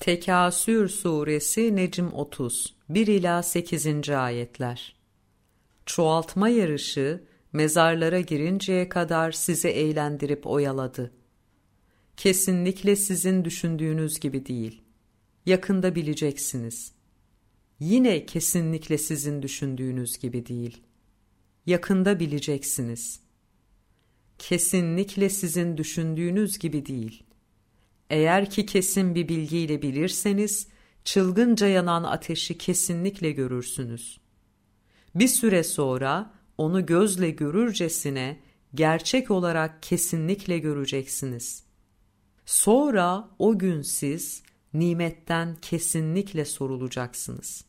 Tekasür Suresi Necm 30 1 ila 8. ayetler. Çoğaltma yarışı mezarlara girinceye kadar sizi eğlendirip oyaladı. Kesinlikle sizin düşündüğünüz gibi değil. Yakında bileceksiniz. Yine kesinlikle sizin düşündüğünüz gibi değil. Yakında bileceksiniz. Kesinlikle sizin düşündüğünüz gibi değil. Eğer ki kesin bir bilgiyle bilirseniz, çılgınca yanan ateşi kesinlikle görürsünüz. Bir süre sonra onu gözle görürcesine gerçek olarak kesinlikle göreceksiniz. Sonra o gün siz nimetten kesinlikle sorulacaksınız.